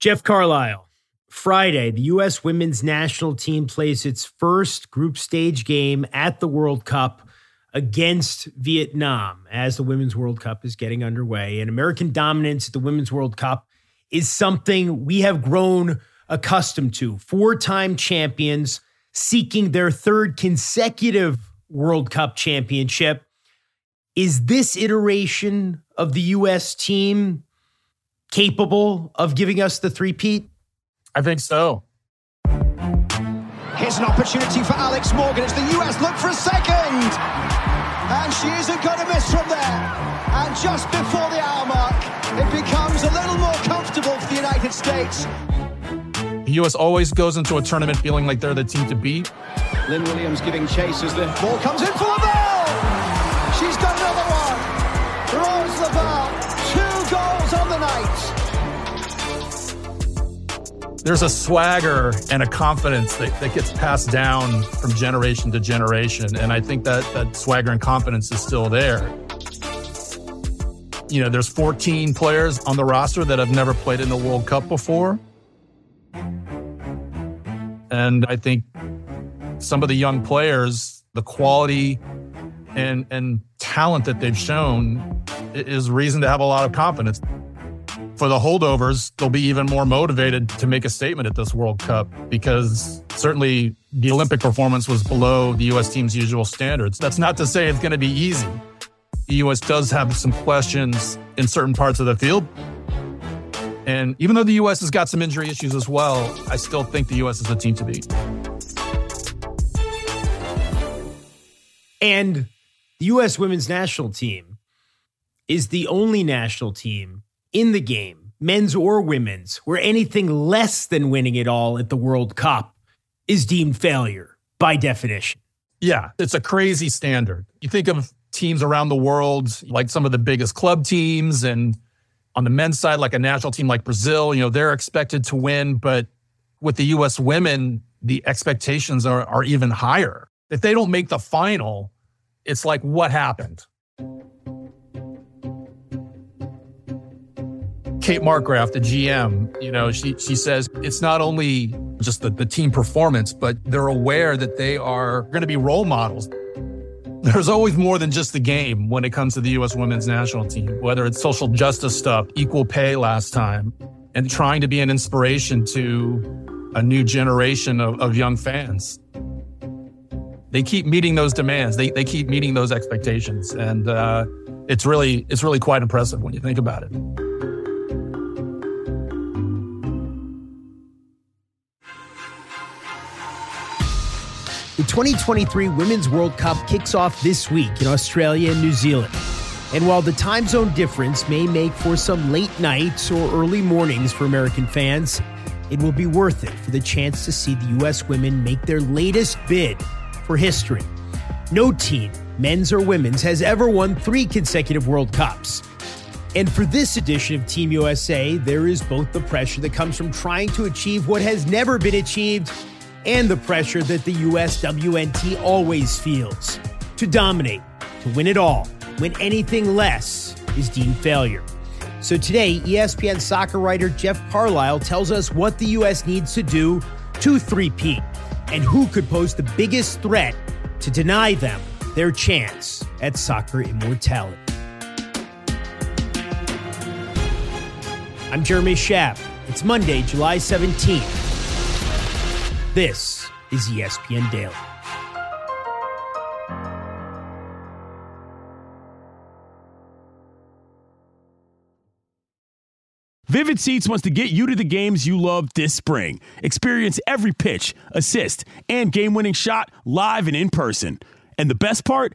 Jeff Carlisle. Friday, the U.S. women's national team plays its first group stage game at the World Cup against Vietnam as the Women's World Cup is getting underway. And American dominance at the Women's World Cup is something we have grown accustomed to. Four time champions seeking their third consecutive World Cup championship. Is this iteration of the U.S. team capable of giving us the three-peat? I think so. Here's an opportunity for Alex Morgan as the US look for a second. And she isn't going to miss from there. And just before the hour mark, it becomes a little more comfortable for the United States. The U.S. always goes into a tournament feeling like they're the team to beat. Lynn Williams giving chase as the ball comes in for Lavelle. She's there's a swagger and a confidence that, that gets passed down from generation to generation. And I think that that swagger and confidence is still there. You know, there's 14 players on the roster that have never played in the World Cup before. And I think some of the young players, the quality and and talent that they've shown is reason to have a lot of confidence for the holdovers, they'll be even more motivated to make a statement at this World Cup because certainly the Olympic performance was below the U.S. team's usual standards. That's not to say it's going to be easy. The U.S. does have some questions in certain parts of the field. And even though the U.S. has got some injury issues as well, I still think the U.S. is a team to beat. And the U.S. women's national team is the only national team in the game, men's or women's, where anything less than winning it all at the World Cup is deemed failure by definition. Yeah, it's a crazy standard. You think of teams around the world, like some of the biggest club teams, and on the men's side, like a national team like Brazil, you know, they're expected to win. But with the U.S. women, the expectations are, are even higher. If they don't make the final, it's like, what happened? Kate Markgraf, the GM, you know, she she says it's not only just the, the team performance, but they're aware that they are going to be role models. There's always more than just the game when it comes to the U.S. women's national team, whether it's social justice stuff, equal pay last time, and trying to be an inspiration to a new generation of, of young fans. They keep meeting those demands. They, they keep meeting those expectations. And uh, it's really it's really quite impressive when you think about it. The 2023 Women's World Cup kicks off this week in Australia and New Zealand. And while the time zone difference may make for some late nights or early mornings for American fans, it will be worth it for the chance to see the U.S. women make their latest bid for history. No team, men's or women's, has ever won three consecutive World Cups. And for this edition of Team USA, there is both the pressure that comes from trying to achieve what has never been achieved and the pressure that the USWNT always feels to dominate, to win it all, when anything less is deemed failure. So today, ESPN soccer writer Jeff Carlisle tells us what the U.S. needs to do to three-peat and who could pose the biggest threat to deny them their chance at soccer immortality. I'm Jeremy Schaap. It's Monday, July 17th. This is ESPN Daily. Vivid Seats wants to get you to the games you love this spring. Experience every pitch, assist, and game winning shot live and in person. And the best part?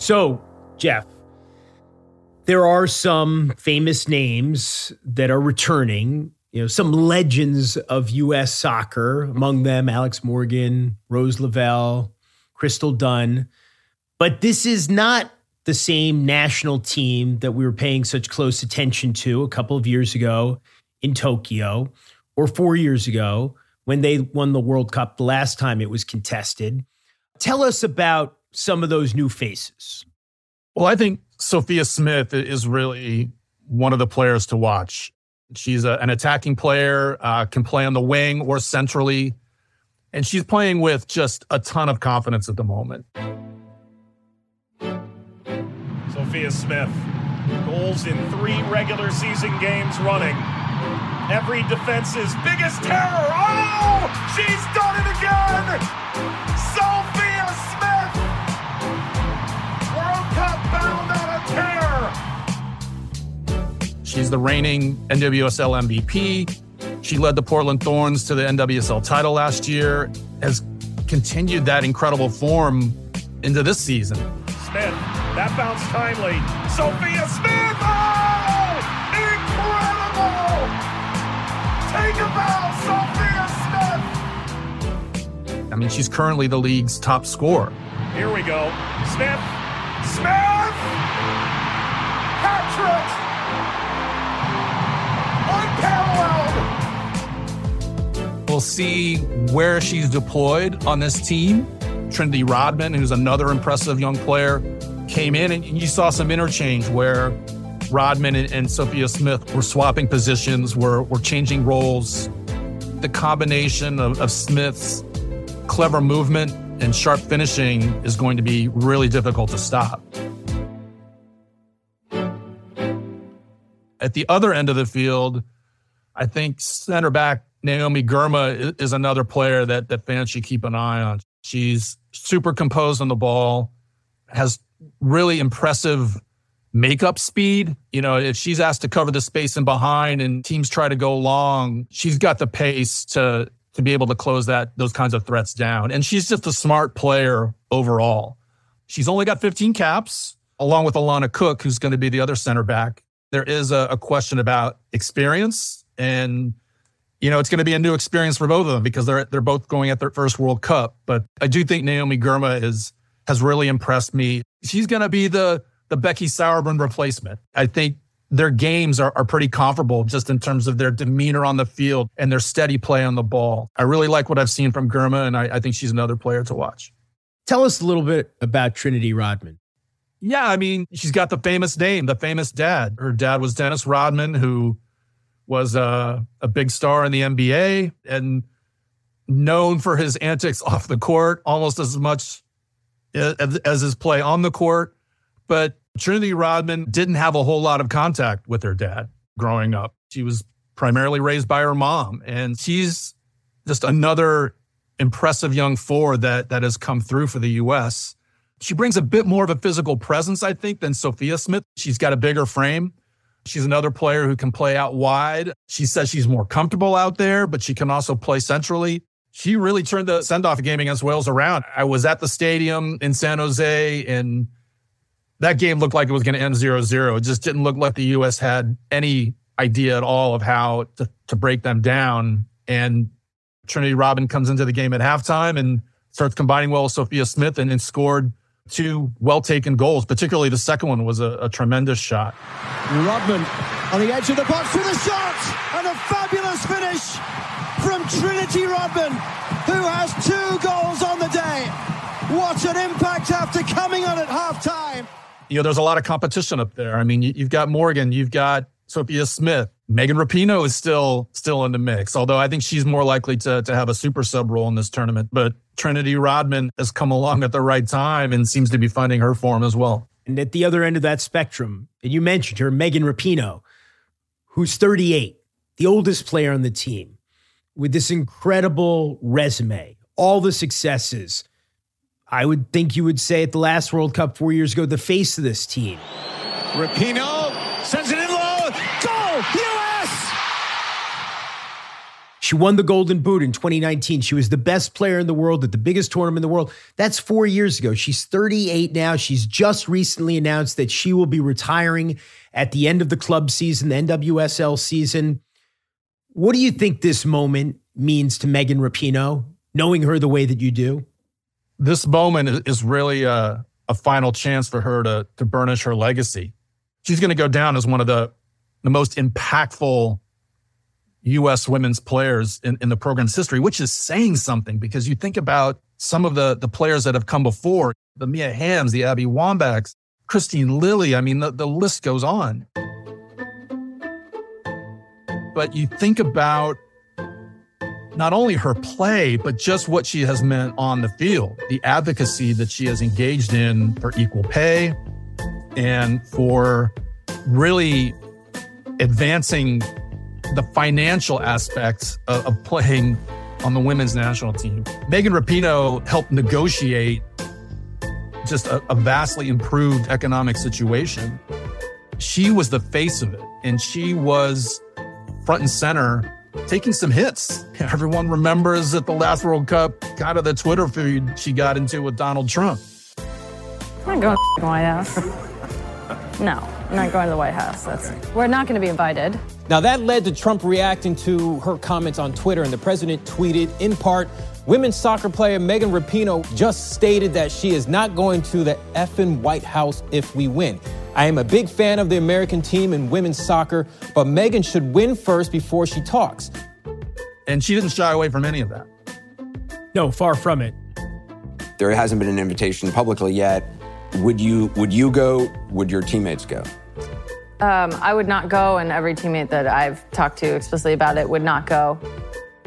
So, Jeff, There are some famous names that are returning, you know, some legends of U.S. soccer, among them Alex Morgan, Rose Lavelle, Crystal Dunn. But this is not the same national team that we were paying such close attention to a couple of years ago in Tokyo or four years ago when they won the World Cup the last time it was contested. Tell us about some of those new faces. Well, I think Sophia Smith is really one of the players to watch. She's a, an attacking player, uh, can play on the wing or centrally, and she's playing with just a ton of confidence at the moment. Sophia Smith, goals in three regular season games running. Every defense's biggest terror. Oh, she's done it again! Sophia She's the reigning NWSL MVP. She led the Portland Thorns to the NWSL title last year, has continued that incredible form into this season. Smith, that bounce timely. Sophia Smith! Oh! Incredible! Take a bow, Sophia Smith! I mean, she's currently the league's top scorer. Here we go. Smith! Smith! Patrick! We'll see where she's deployed on this team. Trinity Rodman, who's another impressive young player, came in and you saw some interchange where Rodman and, and Sophia Smith were swapping positions, were, were changing roles. The combination of, of Smith's clever movement and sharp finishing is going to be really difficult to stop. At the other end of the field, I think center back Naomi Girma is another player that, that fans should keep an eye on. She's super composed on the ball, has really impressive makeup speed. You know, if she's asked to cover the space in behind and teams try to go long, she's got the pace to to be able to close that those kinds of threats down. And she's just a smart player overall. She's only got 15 caps, along with Alana Cook, who's going to be the other center back. There is a, a question about experience and you know, it's going to be a new experience for both of them because they're they're both going at their first World Cup. But I do think Naomi Girma is has really impressed me. She's going to be the the Becky Sauerbrunn replacement. I think their games are, are pretty comparable just in terms of their demeanor on the field and their steady play on the ball. I really like what I've seen from Girma, and I, I think she's another player to watch. Tell us a little bit about Trinity Rodman. Yeah, I mean, she's got the famous name, the famous dad. Her dad was Dennis Rodman, who was a, a big star in the NBA and known for his antics off the court almost as much as, his play on the court. But Trinity Rodman didn't have a whole lot of contact with her dad growing up. She was primarily raised by her mom, and she's just another impressive young forward that that has come through for the U.S. She brings a bit more of a physical presence, I think, than Sophia Smith. She's got a bigger frame. She's another player who can play out wide. She says she's more comfortable out there, but she can also play centrally. She really turned the send off game against Wales around. I was at the stadium in San Jose and that game looked like it was going to end 0 0. It just didn't look like the U.S. had any idea at all of how to, to break them down. And Trinity Rodman comes into the game at halftime and starts combining well with Sophia Smith and, and scored two well taken goals, particularly the second one was a, a, tremendous shot. Rodman on the edge of the box with a shot and a fabulous finish from Trinity Rodman, who has two goals on the day. What an impact after coming on at halftime you know, there's a lot of competition up there. I mean, you, have got Morgan, you've got Sophia Smith, Megan Rapinoe is still still in the mix. Although I think she's more likely to to have a super sub role in this tournament. But Trinity Rodman has come along at the right time and seems to be finding her form as well. And at the other end of that spectrum, and you mentioned her, Megan Rapinoe, who's 38, the oldest player on the team, with this incredible resume, all the successes I would think you would say at the last World Cup four years ago, the face of this team. Rapinoe sends it in low. Goal, U.S. She won the Golden Boot in 2019. She was the best player in the world at the biggest tournament in the world. That's four years ago. She's 38 now. She's just recently announced that she will be retiring at the end of the club season, the NWSL season. What do you think this moment means to Megan Rapinoe, knowing her the way that you do? This moment is really a, a final chance for her to, to burnish her legacy. She's going to go down as one of the, the most impactful U.S. women's players in, in the program's history, which is saying something because you think about some of the, the players that have come before the Mia Hamms, the Abby Wambachs, Kristine Lilly. I mean, the, the list goes on. But you think about not only her play, but just what she has meant on the field, the advocacy that she has engaged in for equal pay and for really advancing the financial aspects of, of playing on the women's national team. Megan Rapinoe helped negotiate just a, a, vastly improved economic situation. She was the face of it, and she was front and center taking some hits. Everyone remembers at the last World Cup, kind of the Twitter feud she got into with Donald Trump. I'm not going to White House. No, I'm not going to the White House. That's, we're not going to be invited. Now, that led to Trump reacting to her comments on Twitter, and the president tweeted, in part, Women's soccer player Megan Rapinoe just stated that she is not going to the effing White House if we win. I am a big fan of the American team in women's soccer, but Megan should win first before she talks. And she didn't shy away from any of that. No, far from it. There hasn't been an invitation publicly yet. Would you would you go? Would your teammates go? Um, I would not go, and every teammate that I've talked to explicitly about it would not go.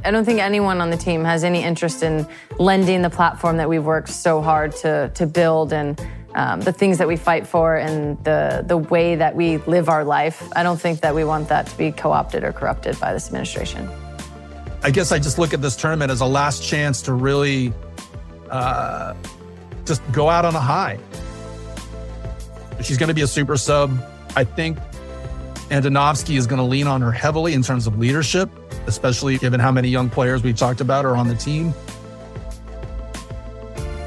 I don't think anyone on the team has any interest in lending the platform that we've worked so hard to, to build and um, the things that we fight for and the, the way that we live our life. I don't think that we want that to be co opted or corrupted by this administration. I guess I just look at this tournament as a last chance to really uh, just go out on a high. She's going to be a super sub. I think Andonovski is going to lean on her heavily in terms of leadership, especially given how many young players we've talked about are on the team.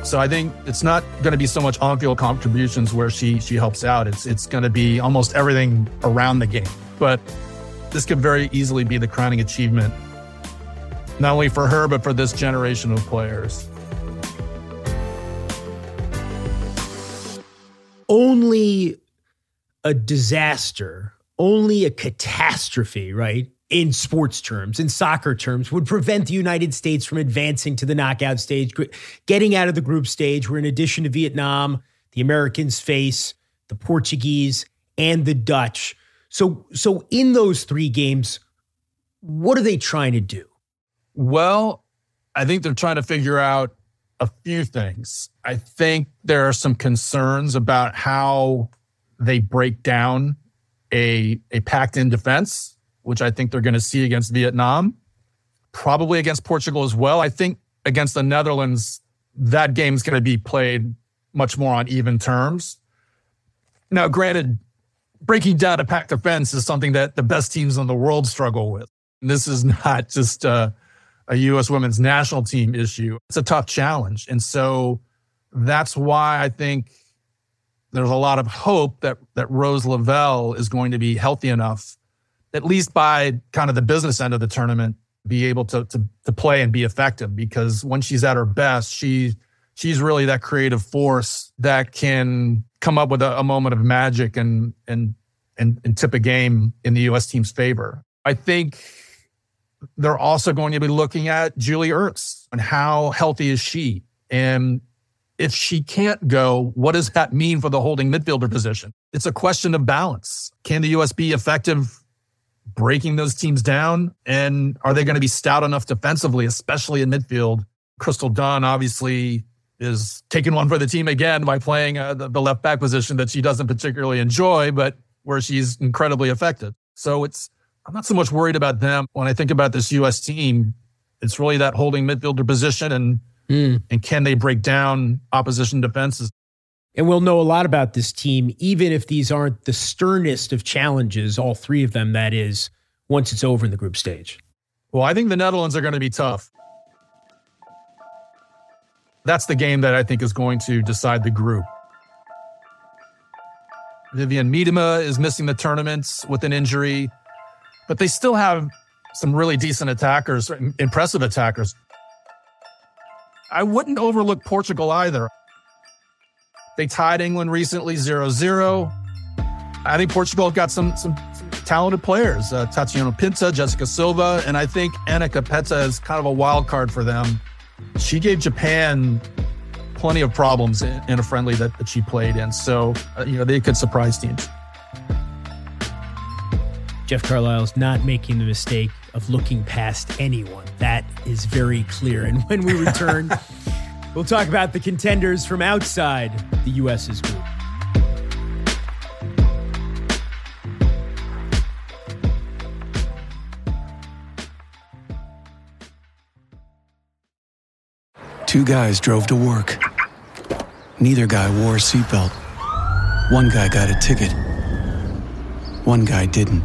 So I think it's not going to be so much on-field contributions where she she helps out. It's it's going to be almost everything around the game. But this could very easily be the crowning achievement, not only for her but for this generation of players. Only a disaster, only a catastrophe, right? In sports terms, in soccer terms, would prevent the United States from advancing to the knockout stage, getting out of the group stage, where in addition to Vietnam, the Americans face the Portuguese and the Dutch. So, so in those three games, what are they trying to do? Well, I think they're trying to figure out a few things. I think there are some concerns about how they break down a, a packed in defense, which I think they're going to see against Vietnam, probably against Portugal as well. I think against the Netherlands, that game's going to be played much more on even terms. Now, granted, breaking down a packed defense is something that the best teams in the world struggle with. This is not just a, a U.S. women's national team issue. It's a tough challenge. And so that's why I think there's a lot of hope that that Rose Lavelle is going to be healthy enough, at least by kind of the business end of the tournament, be able to to, to play and be effective. Because when she's at her best, she she's really that creative force that can come up with a, a moment of magic and and and and tip a game in the U.S. team's favor. I think they're also going to be looking at Julie Ertz and how healthy is she and if she can't go, what does that mean for the holding midfielder position? It's a question of balance. Can the US be effective breaking those teams down? And are they going to be stout enough defensively, especially in midfield? Crystal Dunn obviously is taking one for the team again by playing uh, the, the left back position that she doesn't particularly enjoy, but where she's incredibly effective. So it's, I'm not so much worried about them. When I think about this US team, it's really that holding midfielder position and Mm. And can they break down opposition defenses? And we'll know a lot about this team, even if these aren't the sternest of challenges, all three of them, that is, once it's over in the group stage. Well, I think the Netherlands are going to be tough. That's the game that I think is going to decide the group. Vivianne Miedema is missing the tournaments with an injury, but they still have some really decent attackers, impressive attackers. I wouldn't overlook Portugal either. They tied England recently 0 0. I think Portugal got some, some, some talented players uh, Tatiana Pinto, Jessica Silva, and I think Anna Capeta is kind of a wild card for them. She gave Japan plenty of problems in, in a friendly that, that she played in. So, uh, you know, they could surprise teams. Jeff Carlisle's not making the mistake of looking past anyone. That is very clear. And when we return, we'll talk about the contenders from outside the U.S.'s group. Two guys drove to work. Neither guy wore a seatbelt. One guy got a ticket. One guy didn't.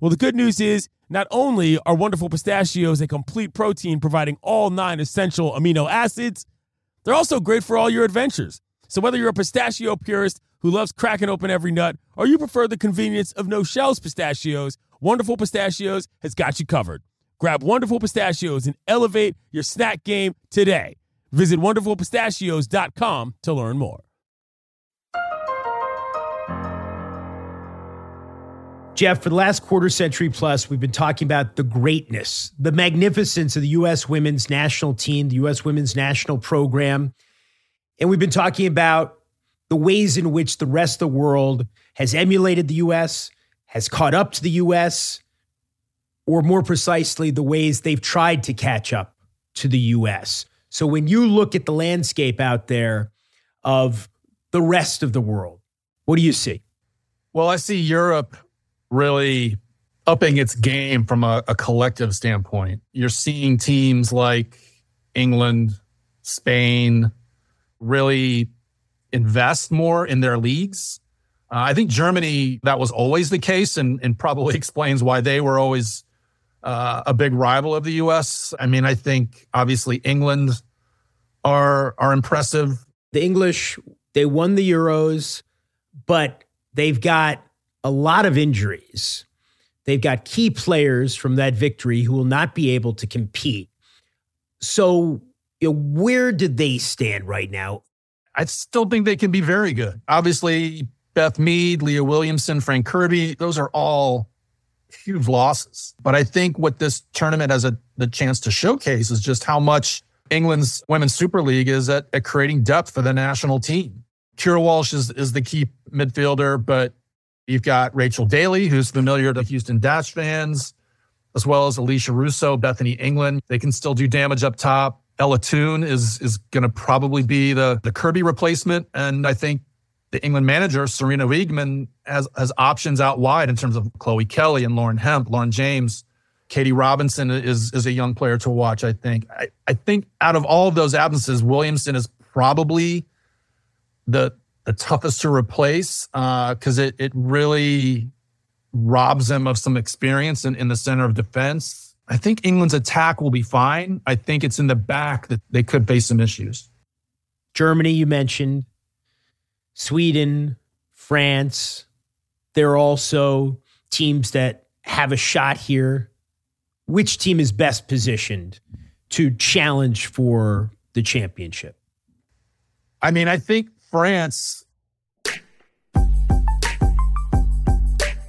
Well, the good news is not only are wonderful pistachios a complete protein providing all nine essential amino acids, they're also great for all your adventures. So whether you're a pistachio purist who loves cracking open every nut or you prefer the convenience of no shells pistachios, Wonderful Pistachios has got you covered. Grab Wonderful Pistachios and elevate your snack game today. Visit wonderfulpistachios.com to learn more. Jeff, for the last quarter century plus, we've been talking about the greatness, the magnificence of the U.S. women's national team, the U.S. women's national program. And we've been talking about the ways in which the rest of the world has emulated the U.S., has caught up to the U.S., or more precisely, the ways they've tried to catch up to the U.S. So when you look at the landscape out there of the rest of the world, what do you see? Well, I see Europe really upping its game from a, a collective standpoint. You're seeing teams like England, Spain really invest more in their leagues. Uh, I think Germany, that was always the case and, and probably explains why they were always uh, a big rival of the US. I mean, I think obviously England are are impressive. The English, they won the Euros, but they've got a lot of injuries. They've got key players from that victory who will not be able to compete. So, you know, where did they stand right now? I still think they can be very good. Obviously, Beth Mead, Leah Williamson, Fran Kirby, those are all huge losses. But I think what this tournament has a, the chance to showcase is just how much England's Women's Super League is at, at creating depth for the national team. Keira Walsh is, is the key midfielder, but You've got Rachel Daly, who's familiar to Houston Dash fans, as well as Alessia Russo, Bethany England. They can still do damage up top. Ella Toone is is going to probably be the the Kirby replacement, and I think the England manager Sarina Wiegman has has options out wide in terms of Chloe Kelly and Lauren Hemp, Lauren James. Katie Robinson is is a young player to watch. I think. I, I think out of all of those absences, Williamson is probably the the toughest to replace because uh, it it really robs them of some experience in, in the center of defense. I think England's attack will be fine. I think it's in the back that they could face some issues. Germany, you mentioned, Sweden, France. There are also teams that have a shot here. Which team is best positioned to challenge for the championship? I mean, I think France,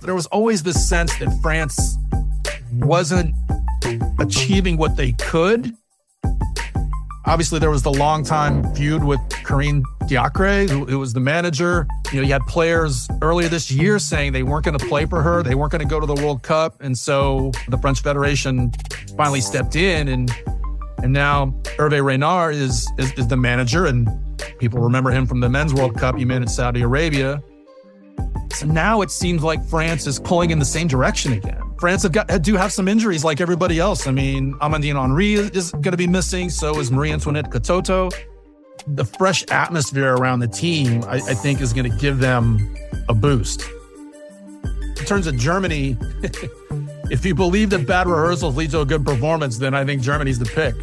there was always this sense that France wasn't achieving what they could. Obviously, there was the long time feud with Corinne Diacre, who, who, was the manager. You know, you had players earlier this year saying they weren't going to play for her, they weren't going to go to the World Cup, and so the French Federation finally stepped in, and and now Hervé Renard is, is is the manager, and people remember him from the Men's World Cup he made in Saudi Arabia. So now it seems like France is pulling in the same direction again. France have got do have some injuries like everybody else. I mean, Amandine Henry is going to be missing. So is Marie Antoinette Katoto. The fresh atmosphere around the team, I, I think, is going to give them a boost. In terms of Germany, if you believe that bad rehearsals lead to a good performance, then I think Germany's the pick.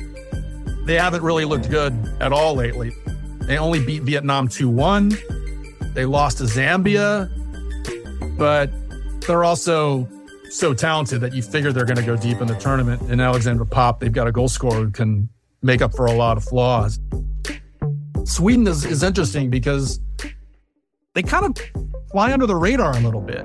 They haven't really looked good at all lately. They only beat Vietnam 2 1. They lost to Zambia but they're also so talented that you figure they're going to go deep in the tournament. And Alexandra Popp, they've got a goal scorer who can make up for a lot of flaws. Sweden is, is interesting because they kind of fly under the radar a little bit.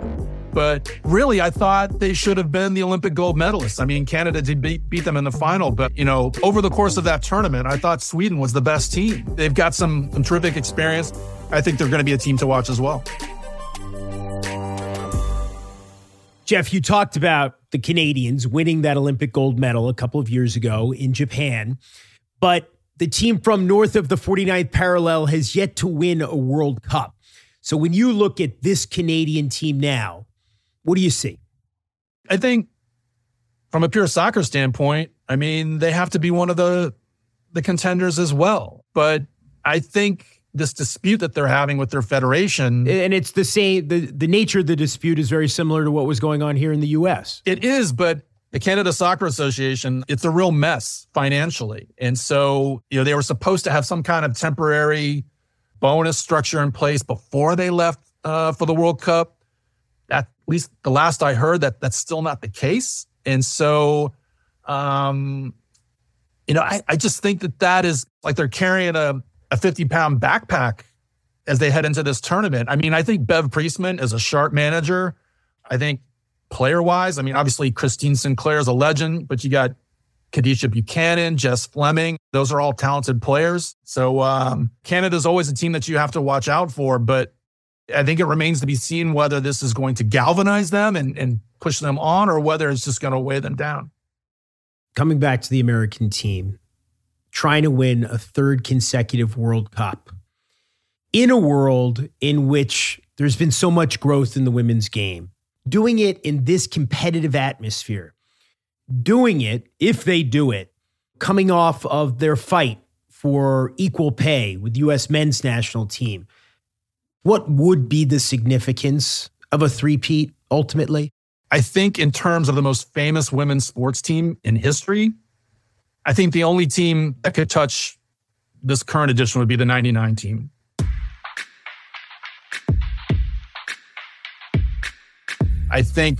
But really, I thought they should have been the Olympic gold medalists. I mean, Canada did beat, beat them in the final, but you know, over the course of that tournament, I thought Sweden was the best team. They've got some, some terrific experience. I think they're going to be a team to watch as well. Jeff, you talked about the Canadians winning that Olympic gold medal a couple of years ago in Japan, but the team from north of the 49th parallel has yet to win a World Cup. So when you look at this Canadian team now, what do you see? I think from a pure soccer standpoint, I mean, they have to be one of the the contenders as well. But I think this dispute that they're having with their federation. And it's the same, the, the nature of the dispute is very similar to what was going on here in the U.S. It is, but the Canada Soccer Association, it's a real mess financially. And so, you know, they were supposed to have some kind of temporary bonus structure in place before they left uh, for the World Cup. Least the last I heard, that that's still not the case. And so, um, you know, I, I just think that that is like they're carrying a a 50 pound backpack as they head into this tournament. I mean, I think Bev Priestman is a sharp manager. I think player wise, I mean, obviously Christine Sinclair is a legend, but you got Kadeisha Buchanan, Jess Fleming. Those are all talented players. So um, Canada's always a team that you have to watch out for. But I think it remains to be seen whether this is going to galvanize them and, and push them on or whether it's just going to weigh them down. Coming back to the American team, trying to win a third consecutive World Cup in a world in which there's been so much growth in the women's game, doing it in this competitive atmosphere, doing it, if they do it, coming off of their fight for equal pay with U.S. men's national team, what would be the significance of a three-peat ultimately? I think, in terms of the most famous women's sports team in history, I think the only team that could touch this current edition would be the 99 team. I think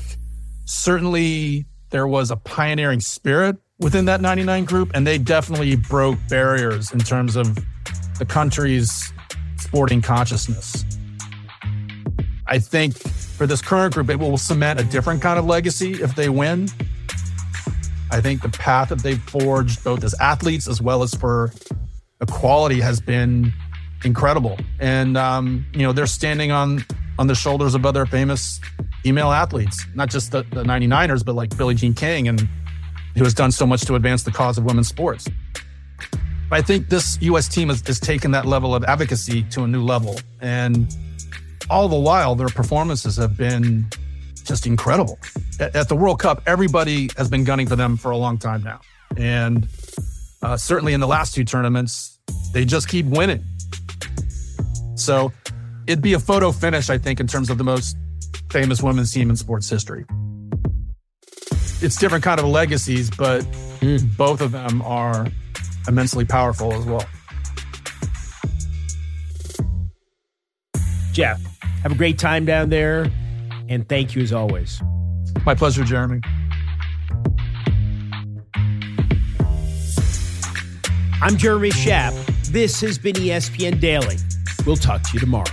certainly there was a pioneering spirit within that 99 group, and they definitely broke barriers in terms of the country's sporting consciousness. I think for this current group, it will cement a different kind of legacy if they win. I think the path that they've forged, both as athletes as well as for equality, has been incredible. And um, you know, they're standing on on the shoulders of other famous female athletes, not just the, the 99ers, but like Billie Jean King, and who has done so much to advance the cause of women's sports. I think this U.S. team has, has taken that level of advocacy to a new level, and all the while, their performances have been just incredible. At, at, the World Cup, everybody has been gunning for them for a long time now. And uh, certainly in the last two tournaments, they just keep winning. So it'd be a photo finish, I think, in terms of the most famous women's team in sports history. It's different kind of legacies, but mm. both of them are immensely powerful as well. Jeff, have a great time down there. And thank you as always. My pleasure, Jeremy. I'm Jeremy Schaap. This has been ESPN Daily. We'll talk to you tomorrow.